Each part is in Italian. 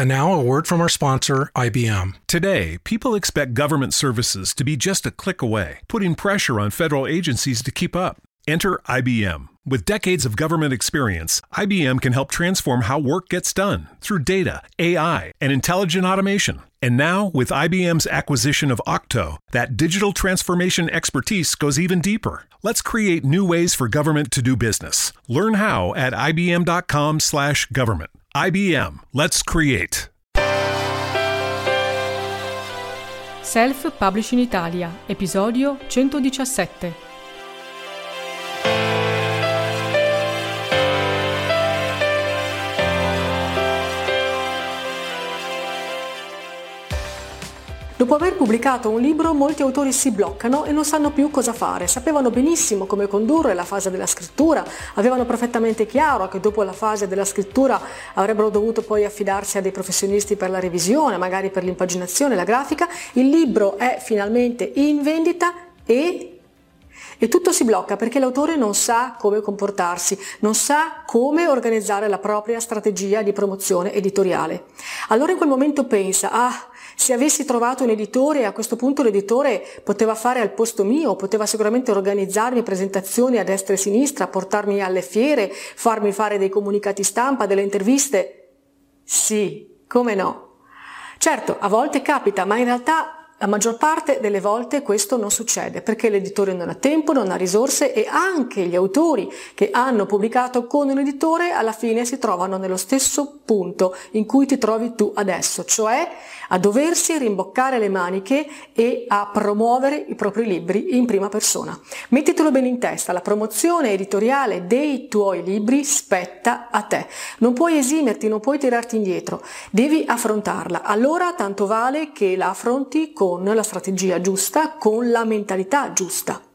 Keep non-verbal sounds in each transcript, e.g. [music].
And now a word from our sponsor, IBM. Today, people expect government services to be just a click away, putting pressure on federal agencies to keep up. Enter IBM. With decades of government experience, IBM can help transform how work gets done through data, AI, and intelligent automation. And now, with IBM's acquisition of Octo, that digital transformation expertise goes even deeper. Let's create new ways for government to do business. Learn how at ibm.com/government. IBM. Let's create. Self Publishing Italia, episodio 117. Dopo aver pubblicato un libro, molti autori si bloccano e non sanno più cosa fare. Sapevano benissimo come condurre la fase della scrittura, avevano perfettamente chiaro che dopo la fase della scrittura avrebbero dovuto poi affidarsi a dei professionisti per la revisione, magari per l'impaginazione, la grafica. Il libro è finalmente in vendita e e tutto si blocca perché l'autore non sa come comportarsi, non sa come organizzare la propria strategia di promozione editoriale. Allora in quel momento pensa, ah, se avessi trovato un editore, a questo punto l'editore poteva fare al posto mio, poteva sicuramente organizzarmi presentazioni a destra e a sinistra, portarmi alle fiere, farmi fare dei comunicati stampa, delle interviste. Sì, come no. Certo, a volte capita, ma in realtà la maggior parte delle volte questo non succede perché l'editore non ha tempo, non ha risorse e anche gli autori che hanno pubblicato con un editore alla fine si trovano nello stesso punto in cui ti trovi tu adesso, cioè a doversi rimboccare le maniche e a promuovere i propri libri in prima persona. Mettitelo bene in testa, la promozione editoriale dei tuoi libri spetta a te. Non puoi esimerti, non puoi tirarti indietro, devi affrontarla. Allora tanto vale che la affronti con con la strategia giusta, con la mentalità giusta.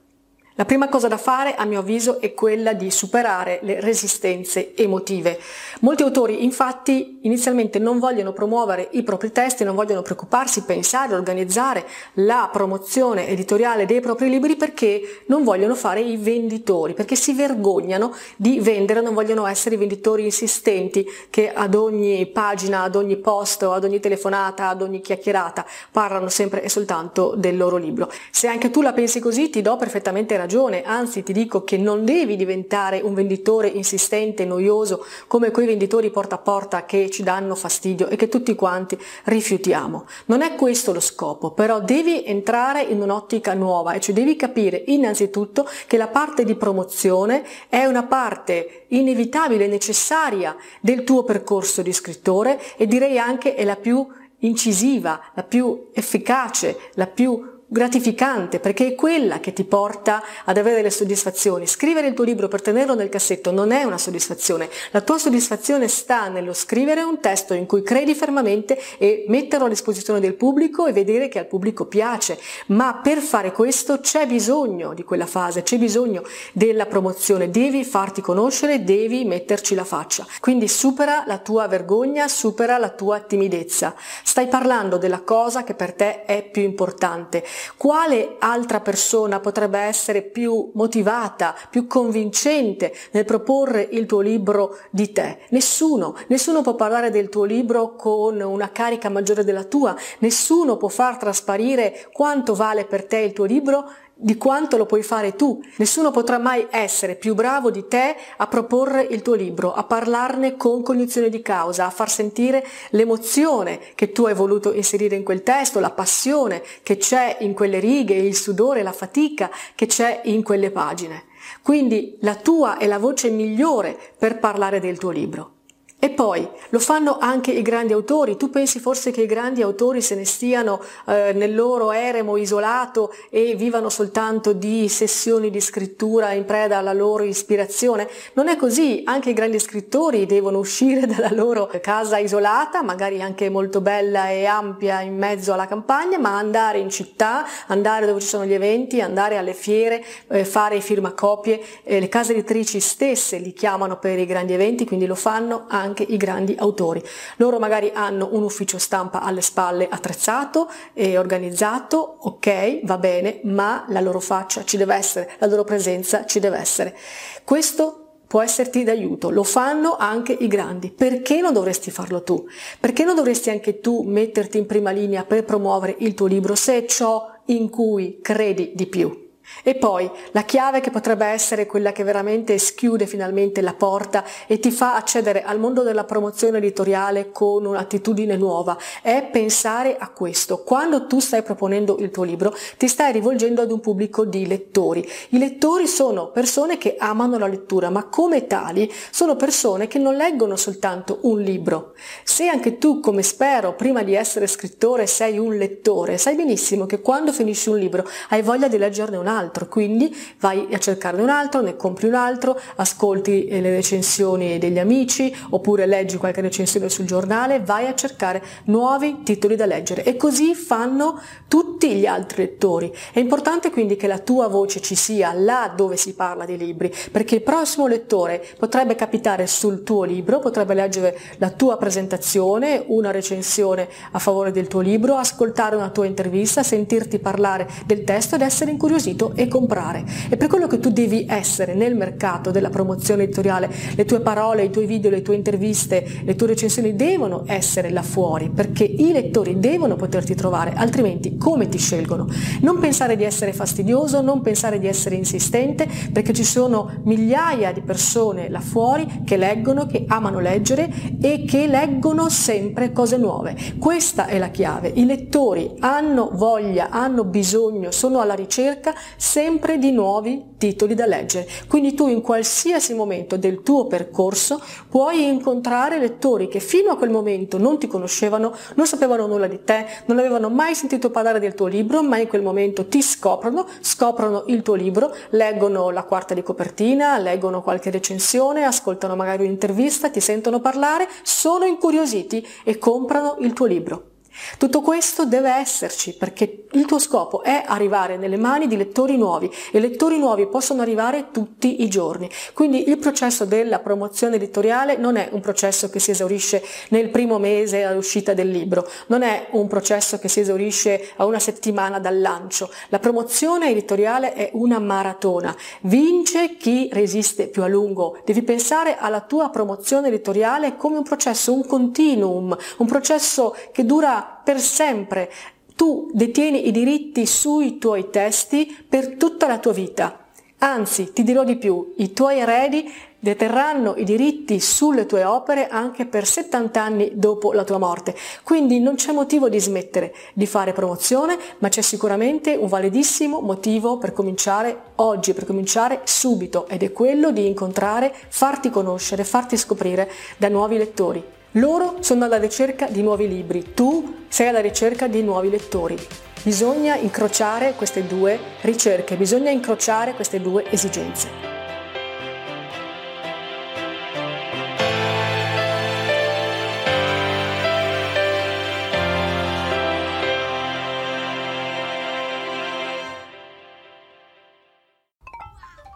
La prima cosa da fare, a mio avviso, è quella di superare le resistenze emotive. Molti autori, infatti, inizialmente non vogliono promuovere i propri testi, non vogliono preoccuparsi, pensare, organizzare la promozione editoriale dei propri libri perché non vogliono fare i venditori, perché si vergognano di vendere, non vogliono essere i venditori insistenti che ad ogni pagina, ad ogni post, ad ogni telefonata, ad ogni chiacchierata parlano sempre e soltanto del loro libro. Se anche tu la pensi così, ti do perfettamente ragione ragione, anzi ti dico che non devi diventare un venditore insistente, noioso, come quei venditori porta a porta che ci danno fastidio e che tutti quanti rifiutiamo. Non è questo lo scopo, però devi entrare in un'ottica nuova e cioè devi capire innanzitutto che la parte di promozione è una parte inevitabile, necessaria del tuo percorso di scrittore e direi anche è la più incisiva, la più efficace, la più gratificante perché è quella che ti porta ad avere delle soddisfazioni. Scrivere il tuo libro per tenerlo nel cassetto non è una soddisfazione. La tua soddisfazione sta nello scrivere un testo in cui credi fermamente e metterlo a disposizione del pubblico e vedere che al pubblico piace. Ma per fare questo c'è bisogno di quella fase, c'è bisogno della promozione. Devi farti conoscere, devi metterci la faccia. Quindi supera la tua vergogna, supera la tua timidezza. Stai parlando della cosa che per te è più importante. Quale altra persona potrebbe essere più motivata, più convincente nel proporre il tuo libro di te? Nessuno. Nessuno può parlare del tuo libro con una carica maggiore della tua. Nessuno può far trasparire quanto vale per te il tuo libro di quanto lo puoi fare tu. Nessuno potrà mai essere più bravo di te a proporre il tuo libro, a parlarne con cognizione di causa, a far sentire l'emozione che tu hai voluto inserire in quel testo, la passione che c'è in quelle righe, il sudore, la fatica che c'è in quelle pagine. Quindi la tua è la voce migliore per parlare del tuo libro. E poi lo fanno anche i grandi autori. Tu pensi forse che i grandi autori se ne stiano eh, nel loro eremo isolato e vivano soltanto di sessioni di scrittura in preda alla loro ispirazione? Non è così. Anche i grandi scrittori devono uscire [laughs] dalla loro casa isolata, magari anche molto bella e ampia in mezzo alla campagna, ma andare in città, andare dove ci sono gli eventi, andare alle fiere, eh, fare firmacopie. Eh, le case editrici stesse li chiamano per i grandi eventi, quindi lo fanno anche anche i grandi autori. Loro magari hanno un ufficio stampa alle spalle attrezzato e organizzato, ok, va bene, ma la loro faccia ci deve essere, la loro presenza ci deve essere. Questo può esserti d'aiuto, lo fanno anche i grandi. Perché non dovresti farlo tu? Perché non dovresti anche tu metterti in prima linea per promuovere il tuo libro se è ciò in cui credi di più? E poi la chiave che potrebbe essere quella che veramente schiude finalmente la porta e ti fa accedere al mondo della promozione editoriale con un'attitudine nuova è pensare a questo. Quando tu stai proponendo il tuo libro ti stai rivolgendo ad un pubblico di lettori. I lettori sono persone che amano la lettura, ma come tali sono persone che non leggono soltanto un libro. Se anche tu, come spero, prima di essere scrittore sei un lettore, sai benissimo che quando finisci un libro hai voglia di leggerne un altro altro, quindi vai a cercarne un altro, ne compri un altro, ascolti le recensioni degli amici oppure leggi qualche recensione sul giornale, vai a cercare nuovi titoli da leggere e così fanno tutti gli altri lettori. È importante quindi che la tua voce ci sia là dove si parla di libri, perché il prossimo lettore potrebbe capitare sul tuo libro, potrebbe leggere la tua presentazione, una recensione a favore del tuo libro, ascoltare una tua intervista, sentirti parlare del testo ed essere incuriosito subito e comprare. E per quello che tu devi essere nel mercato della promozione editoriale, le tue parole, i tuoi video, le tue interviste, le tue recensioni devono essere là fuori, perché i lettori devono poterti trovare, altrimenti come ti scelgono? Non pensare di essere fastidioso, non pensare di essere insistente, perché ci sono migliaia di persone là fuori che leggono, che amano leggere e che leggono sempre cose nuove. Questa è la chiave. I lettori hanno voglia, hanno bisogno, sono alla ricerca sempre di nuovi titoli da leggere. Quindi tu in qualsiasi momento del tuo percorso puoi incontrare lettori che fino a quel momento non ti conoscevano, non sapevano nulla di te, non avevano mai sentito parlare del tuo libro, ma in quel momento ti scoprono, scoprono il tuo libro, leggono la quarta di copertina, leggono qualche recensione, ascoltano magari un'intervista, ti sentono parlare, sono incuriositi e comprano il tuo libro. Tutto questo deve esserci perché il tuo scopo è arrivare nelle mani di lettori nuovi e lettori nuovi possono arrivare tutti i giorni. Quindi il processo della promozione editoriale non è un processo che si esaurisce nel primo mese all'uscita del libro, non è un processo che si esaurisce a una settimana dal lancio. La promozione editoriale è una maratona. Vince chi resiste più a lungo. Devi pensare alla tua promozione editoriale come un processo, un continuum, un processo che dura per sempre. Tu detieni i diritti sui tuoi testi per tutta la tua vita. Anzi, ti dirò di più, i tuoi eredi deterranno i diritti sulle tue opere anche per 70 anni dopo la tua morte. Quindi non c'è motivo di smettere di fare promozione, ma c'è sicuramente un validissimo motivo per cominciare oggi, per cominciare subito, ed è quello di incontrare, farti conoscere, farti scoprire da nuovi lettori. Loro sono alla ricerca di nuovi libri, tu sei alla ricerca di nuovi lettori. Bisogna incrociare queste due ricerche, bisogna incrociare queste due esigenze.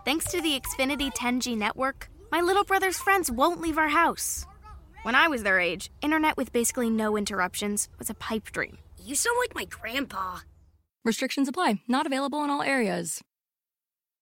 Thanks to the Xfinity 10G network, my little brother's friends won't leave our house. When I was their age, internet with basically no interruptions was a pipe dream. You sound like my grandpa. Restrictions apply, not available in all areas.